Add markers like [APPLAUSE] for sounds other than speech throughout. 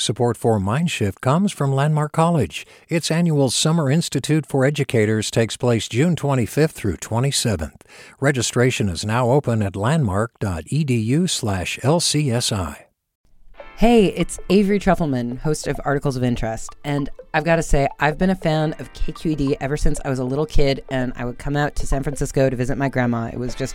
Support for Mindshift comes from Landmark College. Its annual Summer Institute for Educators takes place June 25th through 27th. Registration is now open at landmark.edu/lcsi. Hey, it's Avery Trufelman, host of Articles of Interest, and I've got to say I've been a fan of KQED ever since I was a little kid and I would come out to San Francisco to visit my grandma. It was just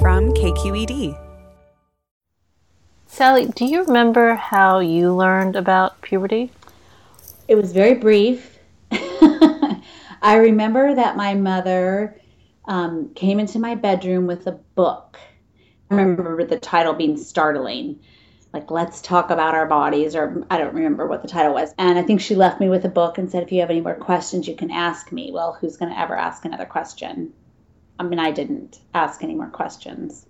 From KQED. Sally, do you remember how you learned about puberty? It was very brief. [LAUGHS] I remember that my mother um, came into my bedroom with a book. I remember the title being startling, like "Let's Talk About Our Bodies," or I don't remember what the title was. And I think she left me with a book and said, "If you have any more questions, you can ask me." Well, who's going to ever ask another question? I mean, I didn't ask any more questions.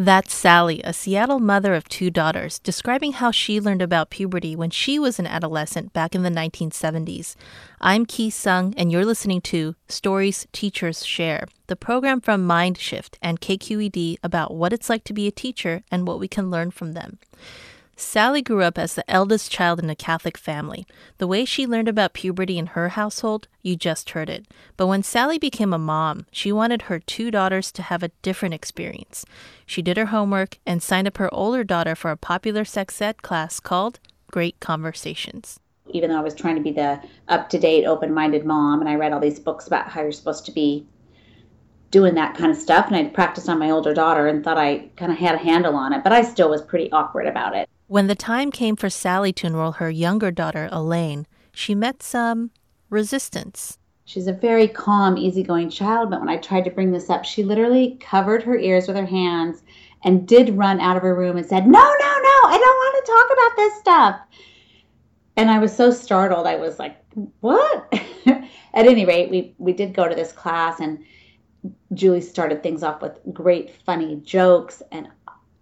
That's Sally, a Seattle mother of two daughters, describing how she learned about puberty when she was an adolescent back in the 1970s. I'm Ki Sung, and you're listening to Stories Teachers Share, the program from Mindshift and KQED about what it's like to be a teacher and what we can learn from them. Sally grew up as the eldest child in a Catholic family. The way she learned about puberty in her household, you just heard it. But when Sally became a mom, she wanted her two daughters to have a different experience. She did her homework and signed up her older daughter for a popular sex ed class called Great Conversations. Even though I was trying to be the up to date, open minded mom, and I read all these books about how you're supposed to be doing that kind of stuff, and I practiced on my older daughter and thought I kind of had a handle on it, but I still was pretty awkward about it. When the time came for Sally to enroll her younger daughter, Elaine, she met some resistance. She's a very calm, easygoing child, but when I tried to bring this up, she literally covered her ears with her hands and did run out of her room and said, No, no, no, I don't want to talk about this stuff. And I was so startled. I was like, What? [LAUGHS] At any rate, we, we did go to this class, and Julie started things off with great, funny jokes and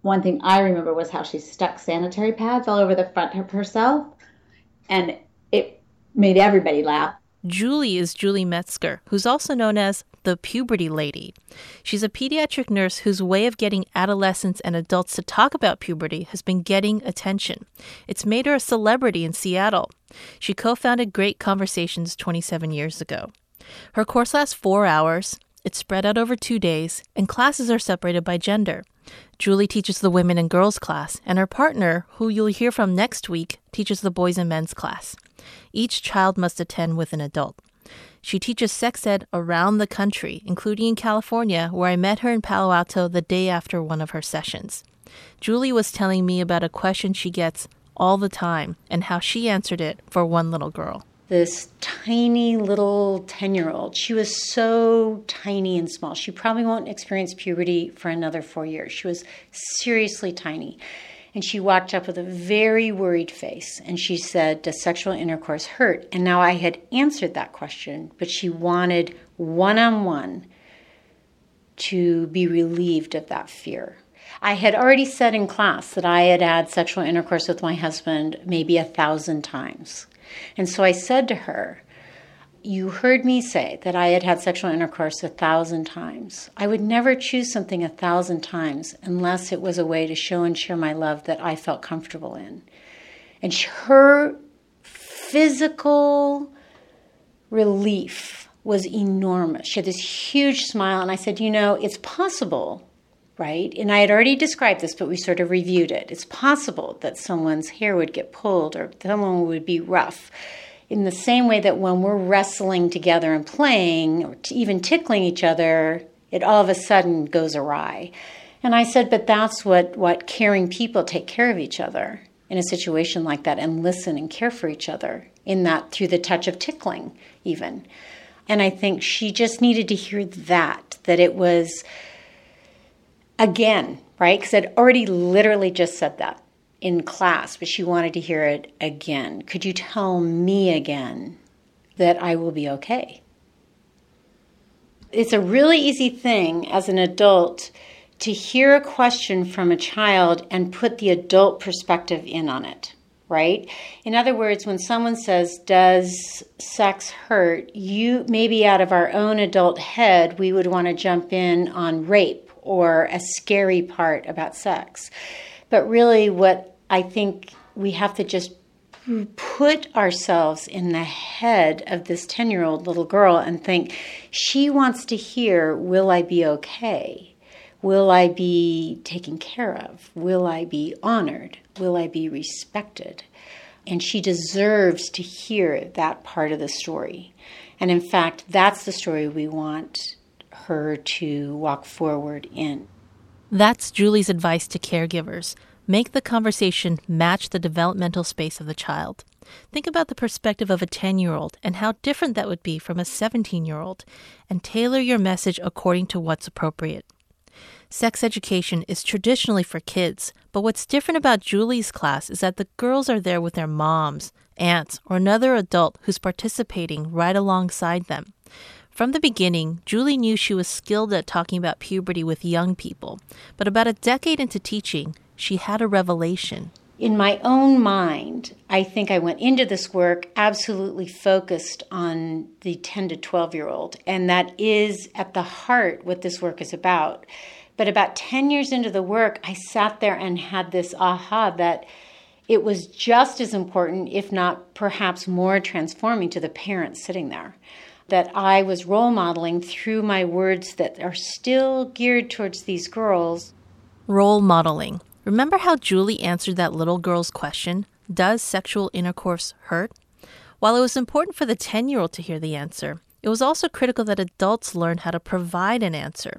one thing I remember was how she stuck sanitary pads all over the front of herself, and it made everybody laugh. Julie is Julie Metzger, who's also known as the puberty lady. She's a pediatric nurse whose way of getting adolescents and adults to talk about puberty has been getting attention. It's made her a celebrity in Seattle. She co founded Great Conversations 27 years ago. Her course lasts four hours, it's spread out over two days, and classes are separated by gender. Julie teaches the women and girls class, and her partner, who you'll hear from next week, teaches the boys and men's class. Each child must attend with an adult. She teaches sex ed around the country, including in California, where I met her in Palo Alto the day after one of her sessions. Julie was telling me about a question she gets all the time and how she answered it for one little girl this tiny little 10 year old. She was so tiny and small. She probably won't experience puberty for another four years. She was seriously tiny. And she walked up with a very worried face and she said, Does sexual intercourse hurt? And now I had answered that question, but she wanted one on one to be relieved of that fear. I had already said in class that I had had sexual intercourse with my husband maybe a thousand times. And so I said to her, You heard me say that I had had sexual intercourse a thousand times. I would never choose something a thousand times unless it was a way to show and share my love that I felt comfortable in. And her physical relief was enormous. She had this huge smile, and I said, You know, it's possible right? And I had already described this, but we sort of reviewed it. It's possible that someone's hair would get pulled or someone would be rough. in the same way that when we're wrestling together and playing, or even tickling each other, it all of a sudden goes awry. And I said, but that's what, what caring people take care of each other in a situation like that and listen and care for each other in that through the touch of tickling, even. And I think she just needed to hear that, that it was again, right? Because I'd already literally just said that in class, but she wanted to hear it again. Could you tell me again that I will be okay? It's a really easy thing as an adult to hear a question from a child and put the adult perspective in on it, right? In other words, when someone says, Does sex hurt? you maybe out of our own adult head, we would want to jump in on rape or a scary part about sex. But really, what I think we have to just put ourselves in the head of this 10 year old little girl and think, she wants to hear, Will I be okay? Will I be taken care of? Will I be honored? Will I be respected? And she deserves to hear that part of the story. And in fact, that's the story we want her to walk forward in. That's Julie's advice to caregivers. Make the conversation match the developmental space of the child. Think about the perspective of a 10 year old and how different that would be from a 17 year old, and tailor your message according to what's appropriate. Sex education is traditionally for kids, but what's different about Julie's class is that the girls are there with their moms, aunts, or another adult who's participating right alongside them. From the beginning, Julie knew she was skilled at talking about puberty with young people, but about a decade into teaching, she had a revelation. In my own mind, I think I went into this work absolutely focused on the 10 to 12 year old, and that is at the heart what this work is about. But about 10 years into the work, I sat there and had this aha that it was just as important, if not perhaps more transforming, to the parents sitting there. That I was role modeling through my words that are still geared towards these girls. Role modeling. Remember how Julie answered that little girl's question Does sexual intercourse hurt? While it was important for the 10 year old to hear the answer, it was also critical that adults learn how to provide an answer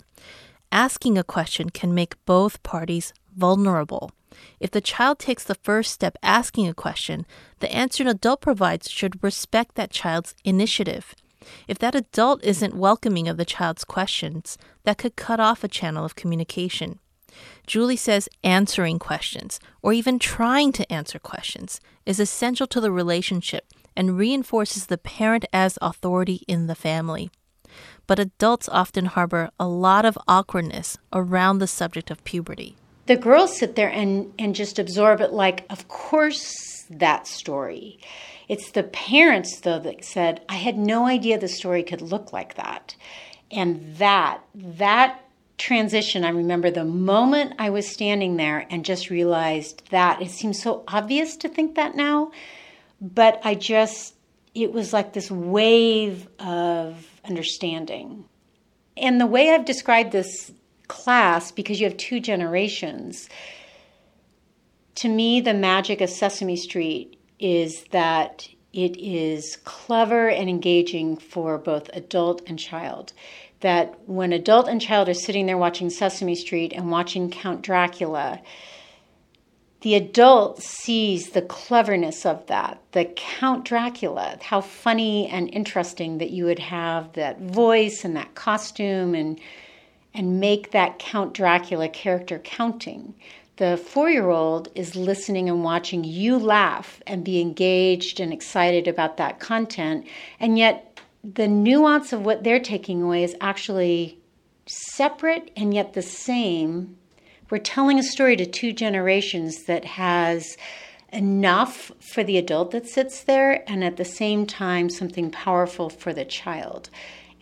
asking a question can make both parties vulnerable. If the child takes the first step asking a question, the answer an adult provides should respect that child's initiative. If that adult isn't welcoming of the child's questions, that could cut off a channel of communication. Julie says answering questions, or even trying to answer questions, is essential to the relationship and reinforces the parent as authority in the family but adults often harbor a lot of awkwardness around the subject of puberty. The girls sit there and, and just absorb it like, of course, that story. It's the parents, though, that said, I had no idea the story could look like that. And that, that transition, I remember the moment I was standing there and just realized that it seems so obvious to think that now, but I just, it was like this wave of understanding. And the way I've described this class, because you have two generations, to me, the magic of Sesame Street is that it is clever and engaging for both adult and child. That when adult and child are sitting there watching Sesame Street and watching Count Dracula, the adult sees the cleverness of that, the Count Dracula, how funny and interesting that you would have that voice and that costume and and make that Count Dracula character counting. The four year old is listening and watching you laugh and be engaged and excited about that content. And yet, the nuance of what they're taking away is actually separate and yet the same we're telling a story to two generations that has enough for the adult that sits there and at the same time something powerful for the child.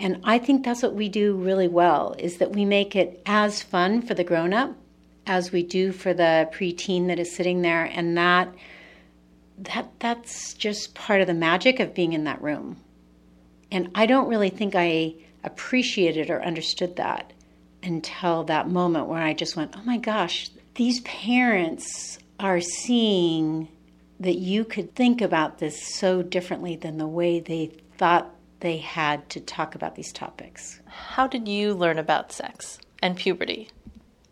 And I think that's what we do really well is that we make it as fun for the grown up as we do for the preteen that is sitting there and that that that's just part of the magic of being in that room. And I don't really think I appreciated or understood that until that moment where I just went, oh my gosh, these parents are seeing that you could think about this so differently than the way they thought they had to talk about these topics. How did you learn about sex and puberty?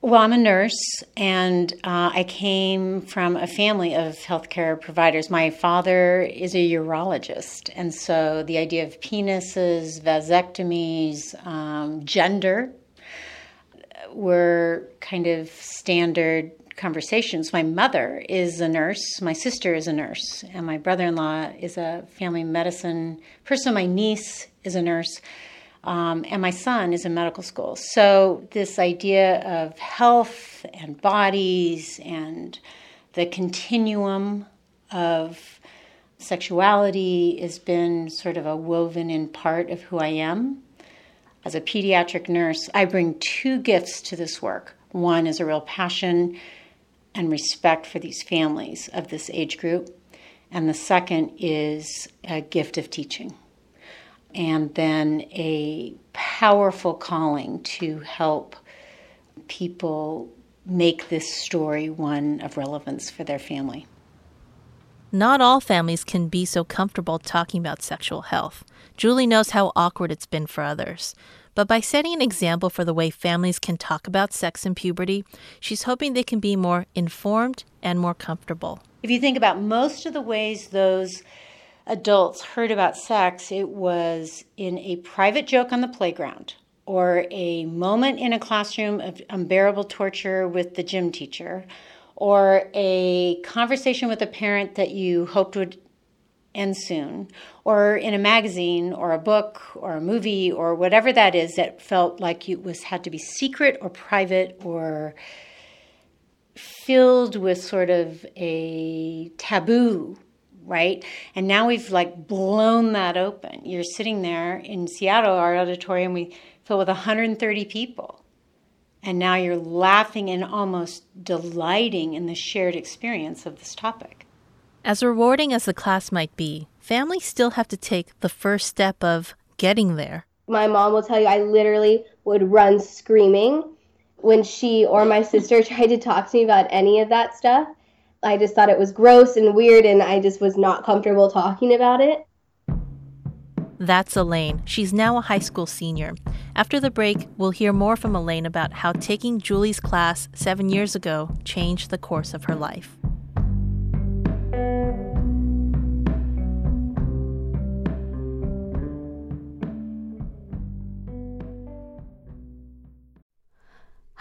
Well, I'm a nurse, and uh, I came from a family of healthcare providers. My father is a urologist, and so the idea of penises, vasectomies, um, gender were kind of standard conversations. My mother is a nurse, my sister is a nurse, and my brother in law is a family medicine person. My niece is a nurse, um, and my son is in medical school. So, this idea of health and bodies and the continuum of sexuality has been sort of a woven in part of who I am. As a pediatric nurse, I bring two gifts to this work. One is a real passion and respect for these families of this age group. And the second is a gift of teaching. And then a powerful calling to help people make this story one of relevance for their family. Not all families can be so comfortable talking about sexual health. Julie knows how awkward it's been for others. But by setting an example for the way families can talk about sex and puberty, she's hoping they can be more informed and more comfortable. If you think about most of the ways those adults heard about sex, it was in a private joke on the playground or a moment in a classroom of unbearable torture with the gym teacher or a conversation with a parent that you hoped would end soon, or in a magazine or a book or a movie or whatever that is that felt like it was had to be secret or private or filled with sort of a taboo right and now we've like blown that open you're sitting there in seattle our auditorium we fill with 130 people and now you're laughing and almost delighting in the shared experience of this topic as rewarding as the class might be, families still have to take the first step of getting there. My mom will tell you I literally would run screaming when she or my sister [LAUGHS] tried to talk to me about any of that stuff. I just thought it was gross and weird, and I just was not comfortable talking about it. That's Elaine. She's now a high school senior. After the break, we'll hear more from Elaine about how taking Julie's class seven years ago changed the course of her life.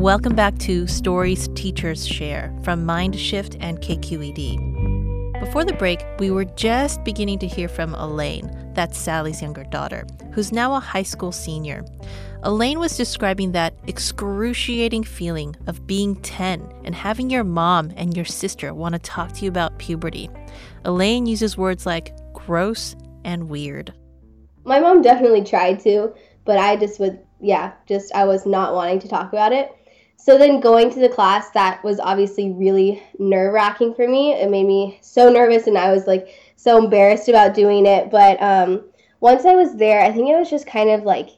Welcome back to Stories Teachers Share from MindShift and KQED. Before the break, we were just beginning to hear from Elaine, that's Sally's younger daughter, who's now a high school senior. Elaine was describing that excruciating feeling of being 10 and having your mom and your sister want to talk to you about puberty. Elaine uses words like gross and weird. My mom definitely tried to, but I just would, yeah, just I was not wanting to talk about it. So then going to the class, that was obviously really nerve wracking for me. It made me so nervous and I was like so embarrassed about doing it. But um, once I was there, I think I was just kind of like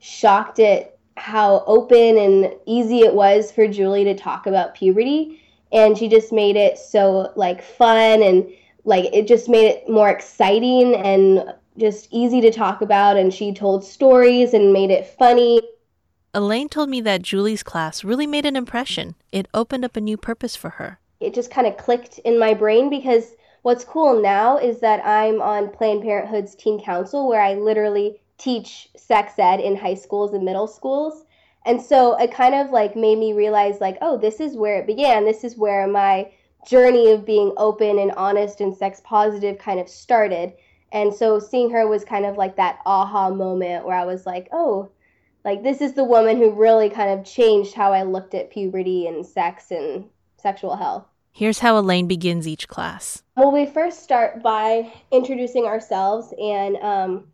shocked at how open and easy it was for Julie to talk about puberty. And she just made it so like fun and like it just made it more exciting and just easy to talk about. And she told stories and made it funny. Elaine told me that Julie's class really made an impression. It opened up a new purpose for her. It just kind of clicked in my brain because what's cool now is that I'm on Planned Parenthood's teen council where I literally teach sex ed in high schools and middle schools. And so it kind of like made me realize like, oh, this is where it began. This is where my journey of being open and honest and sex positive kind of started. And so seeing her was kind of like that aha moment where I was like, oh, like this is the woman who really kind of changed how I looked at puberty and sex and sexual health. Here's how Elaine begins each class. Well, we first start by introducing ourselves, and um,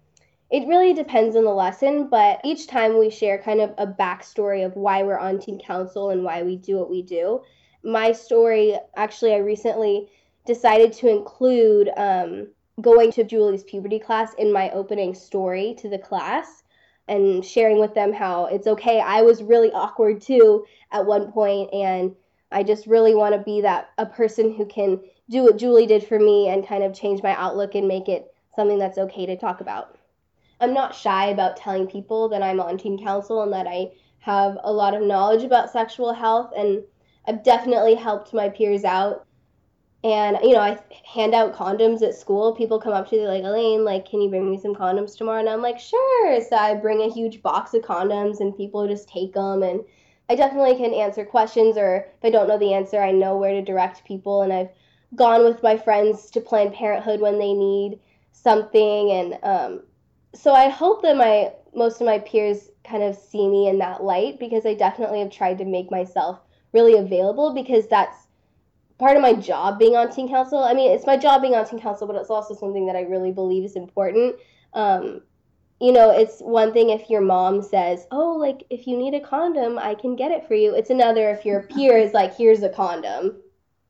it really depends on the lesson, but each time we share kind of a backstory of why we're on Teen Council and why we do what we do. My story, actually, I recently decided to include um, going to Julie's puberty class in my opening story to the class and sharing with them how it's okay. I was really awkward too at one point, and I just really want to be that a person who can do what Julie did for me and kind of change my outlook and make it something that's okay to talk about. I'm not shy about telling people that I'm on teen council and that I have a lot of knowledge about sexual health and I've definitely helped my peers out. And you know, I hand out condoms at school. People come up to me like, "Elaine, like, can you bring me some condoms tomorrow?" And I'm like, "Sure." So I bring a huge box of condoms, and people just take them. And I definitely can answer questions, or if I don't know the answer, I know where to direct people. And I've gone with my friends to Planned Parenthood when they need something. And um, so I hope that my most of my peers kind of see me in that light because I definitely have tried to make myself really available because that's part of my job being on teen council. I mean, it's my job being on teen council, but it's also something that I really believe is important. Um, you know, it's one thing if your mom says, "Oh, like if you need a condom, I can get it for you." It's another if your peer is like, "Here's a condom."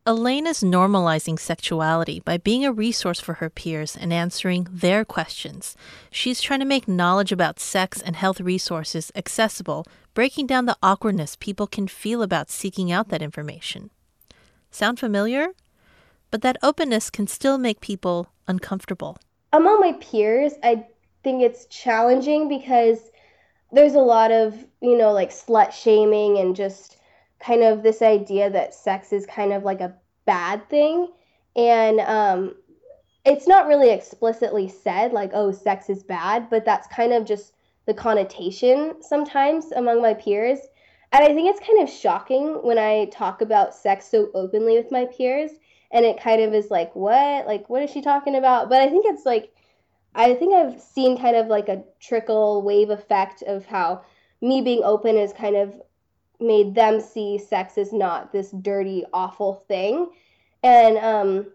Elaine is normalizing sexuality by being a resource for her peers and answering their questions. She's trying to make knowledge about sex and health resources accessible, breaking down the awkwardness people can feel about seeking out that information. Sound familiar? But that openness can still make people uncomfortable. Among my peers, I think it's challenging because there's a lot of, you know, like slut shaming and just kind of this idea that sex is kind of like a bad thing. And um, it's not really explicitly said, like, oh, sex is bad, but that's kind of just the connotation sometimes among my peers. And I think it's kind of shocking when I talk about sex so openly with my peers. And it kind of is like, what? Like, what is she talking about? But I think it's like, I think I've seen kind of like a trickle wave effect of how me being open has kind of made them see sex as not this dirty, awful thing. And um,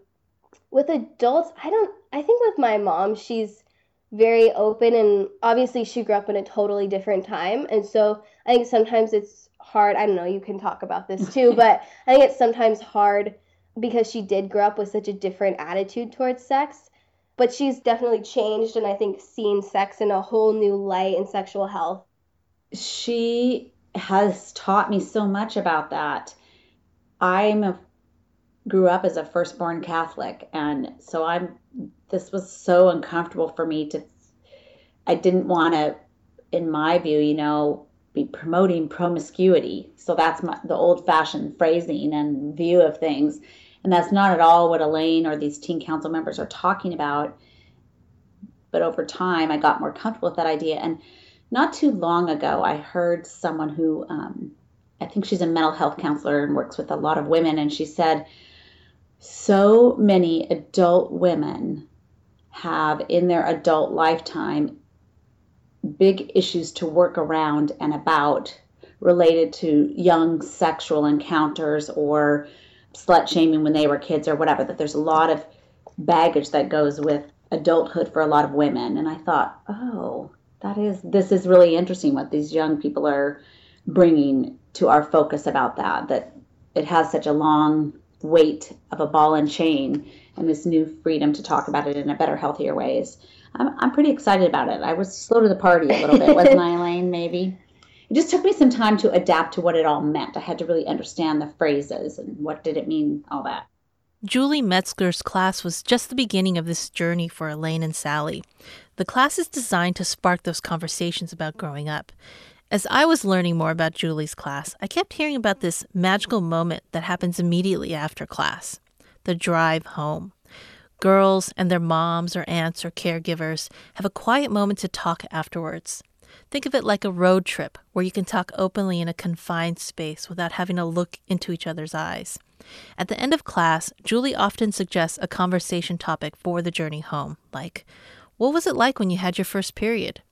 with adults, I don't, I think with my mom, she's very open and obviously she grew up in a totally different time. And so I think sometimes it's hard. I don't know, you can talk about this too, but [LAUGHS] I think it's sometimes hard because she did grow up with such a different attitude towards sex but she's definitely changed and I think seen sex in a whole new light in sexual health. She has taught me so much about that. I'm a grew up as a firstborn Catholic and so I'm this was so uncomfortable for me to I didn't want to in my view, you know, be promoting promiscuity. So that's my, the old-fashioned phrasing and view of things. And that's not at all what Elaine or these teen council members are talking about. But over time, I got more comfortable with that idea. And not too long ago, I heard someone who, um, I think she's a mental health counselor and works with a lot of women, and she said, so many adult women have in their adult lifetime big issues to work around and about related to young sexual encounters or slut shaming when they were kids or whatever, that there's a lot of baggage that goes with adulthood for a lot of women. And I thought, oh, that is, this is really interesting what these young people are bringing to our focus about that, that it has such a long weight of a ball and chain and this new freedom to talk about it in a better, healthier ways. I'm, I'm pretty excited about it. I was slow to the party a little bit, wasn't I, [LAUGHS] Elaine? Maybe it just took me some time to adapt to what it all meant. I had to really understand the phrases and what did it mean, all that. Julie Metzger's class was just the beginning of this journey for Elaine and Sally. The class is designed to spark those conversations about growing up. As I was learning more about Julie's class, I kept hearing about this magical moment that happens immediately after class the drive home. Girls and their moms or aunts or caregivers have a quiet moment to talk afterwards. Think of it like a road trip where you can talk openly in a confined space without having to look into each other's eyes. At the end of class, Julie often suggests a conversation topic for the journey home, like, What was it like when you had your first period?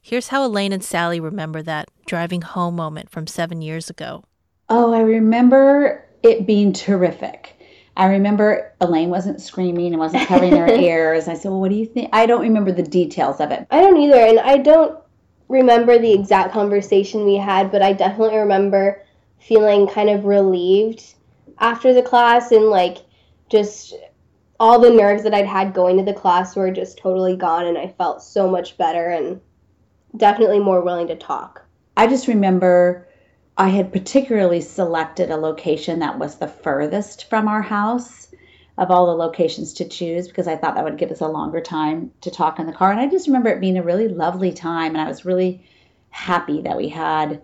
Here's how Elaine and Sally remember that driving home moment from seven years ago. Oh, I remember it being terrific. I remember Elaine wasn't screaming and wasn't covering her [LAUGHS] ears. I said, Well, what do you think? I don't remember the details of it. I don't either. And I don't remember the exact conversation we had, but I definitely remember feeling kind of relieved after the class and like just all the nerves that I'd had going to the class were just totally gone and I felt so much better and definitely more willing to talk. I just remember I had particularly selected a location that was the furthest from our house of all the locations to choose because I thought that would give us a longer time to talk in the car. And I just remember it being a really lovely time. And I was really happy that we had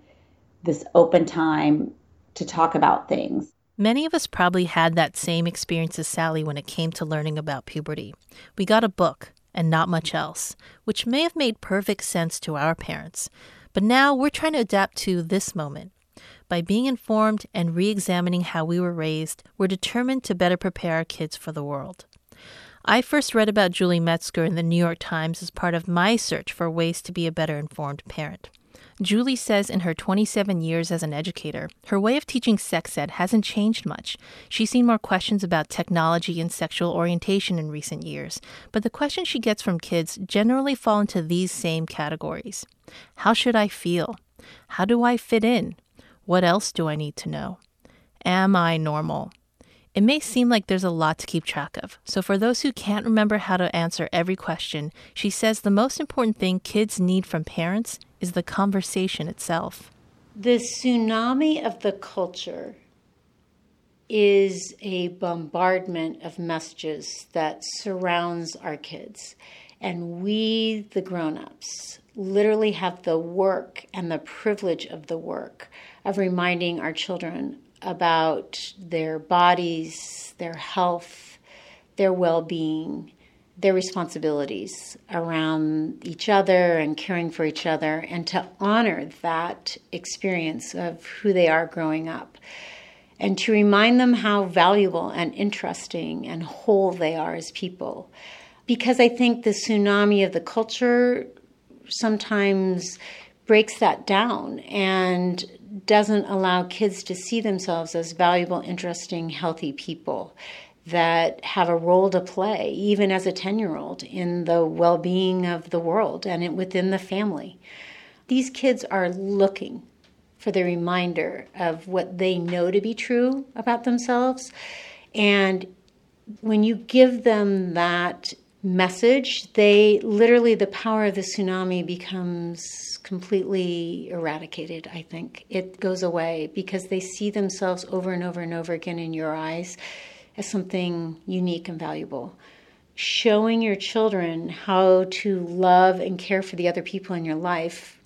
this open time to talk about things. Many of us probably had that same experience as Sally when it came to learning about puberty. We got a book and not much else, which may have made perfect sense to our parents. But now we're trying to adapt to this moment. By being informed and re examining how we were raised, we're determined to better prepare our kids for the world. I first read about Julie Metzger in the New York Times as part of my search for ways to be a better informed parent. Julie says in her 27 years as an educator, her way of teaching sex ed hasn't changed much. She's seen more questions about technology and sexual orientation in recent years, but the questions she gets from kids generally fall into these same categories How should I feel? How do I fit in? What else do I need to know? Am I normal? It may seem like there's a lot to keep track of, so for those who can't remember how to answer every question, she says the most important thing kids need from parents is the conversation itself. The tsunami of the culture is a bombardment of messages that surrounds our kids. And we, the grown ups, literally have the work and the privilege of the work of reminding our children about their bodies, their health, their well being, their responsibilities around each other and caring for each other, and to honor that experience of who they are growing up. And to remind them how valuable and interesting and whole they are as people. Because I think the tsunami of the culture sometimes breaks that down and doesn't allow kids to see themselves as valuable, interesting, healthy people that have a role to play, even as a 10 year old, in the well being of the world and within the family. These kids are looking for the reminder of what they know to be true about themselves. And when you give them that message, they literally, the power of the tsunami becomes completely eradicated, I think. It goes away because they see themselves over and over and over again in your eyes as something unique and valuable. Showing your children how to love and care for the other people in your life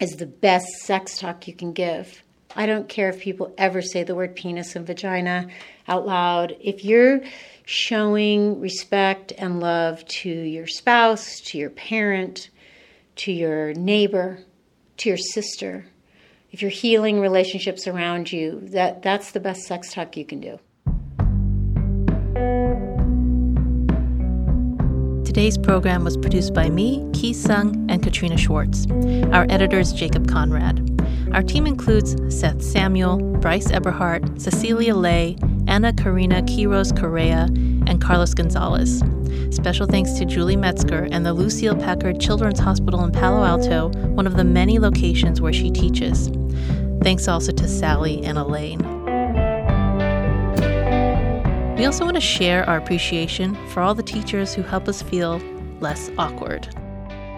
is the best sex talk you can give. I don't care if people ever say the word penis and vagina out loud. If you're showing respect and love to your spouse, to your parent, to your neighbor, to your sister, if you're healing relationships around you, that, that's the best sex talk you can do. Today's program was produced by me, Ki Sung, and Katrina Schwartz. Our editor is Jacob Conrad. Our team includes Seth Samuel, Bryce Eberhardt, Cecilia Lei, Anna Karina Quiros Correa, and Carlos Gonzalez. Special thanks to Julie Metzger and the Lucile Packard Children's Hospital in Palo Alto, one of the many locations where she teaches. Thanks also to Sally and Elaine. We also want to share our appreciation for all the teachers who help us feel less awkward.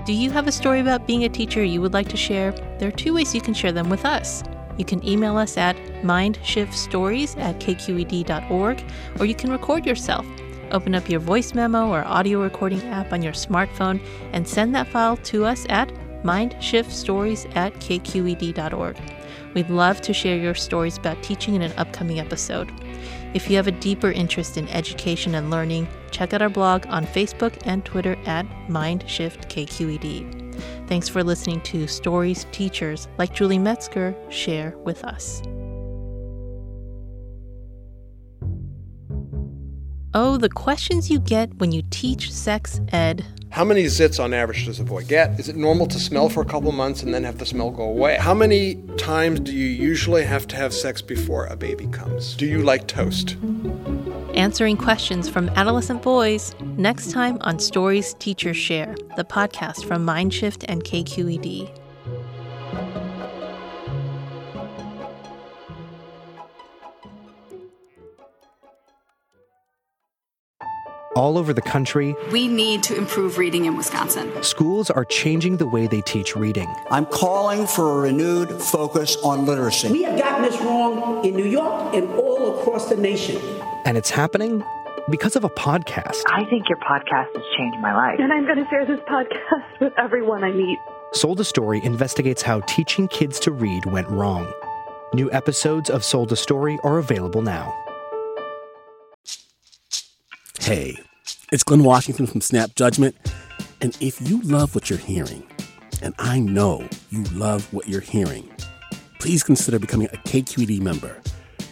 Do you have a story about being a teacher you would like to share? There are two ways you can share them with us. You can email us at mindshiftstories at kqed.org, or you can record yourself. Open up your voice memo or audio recording app on your smartphone and send that file to us at mindshiftstories at kqed.org. We'd love to share your stories about teaching in an upcoming episode. If you have a deeper interest in education and learning, Check out our blog on Facebook and Twitter at MindShiftKQED. Thanks for listening to stories teachers like Julie Metzger share with us. Oh, the questions you get when you teach sex ed. How many zits on average does a boy get? Is it normal to smell for a couple months and then have the smell go away? How many times do you usually have to have sex before a baby comes? Do you like toast? Answering questions from adolescent boys next time on Stories Teachers Share, the podcast from Mindshift and KQED. all over the country. We need to improve reading in Wisconsin. Schools are changing the way they teach reading. I'm calling for a renewed focus on literacy. We have gotten this wrong in New York and all across the nation. And it's happening because of a podcast. I think your podcast has changed my life. And I'm going to share this podcast with everyone I meet. Sold a Story investigates how teaching kids to read went wrong. New episodes of Sold a Story are available now. Hey, it's Glynn Washington from Snap Judgment. And if you love what you're hearing, and I know you love what you're hearing, please consider becoming a KQED member.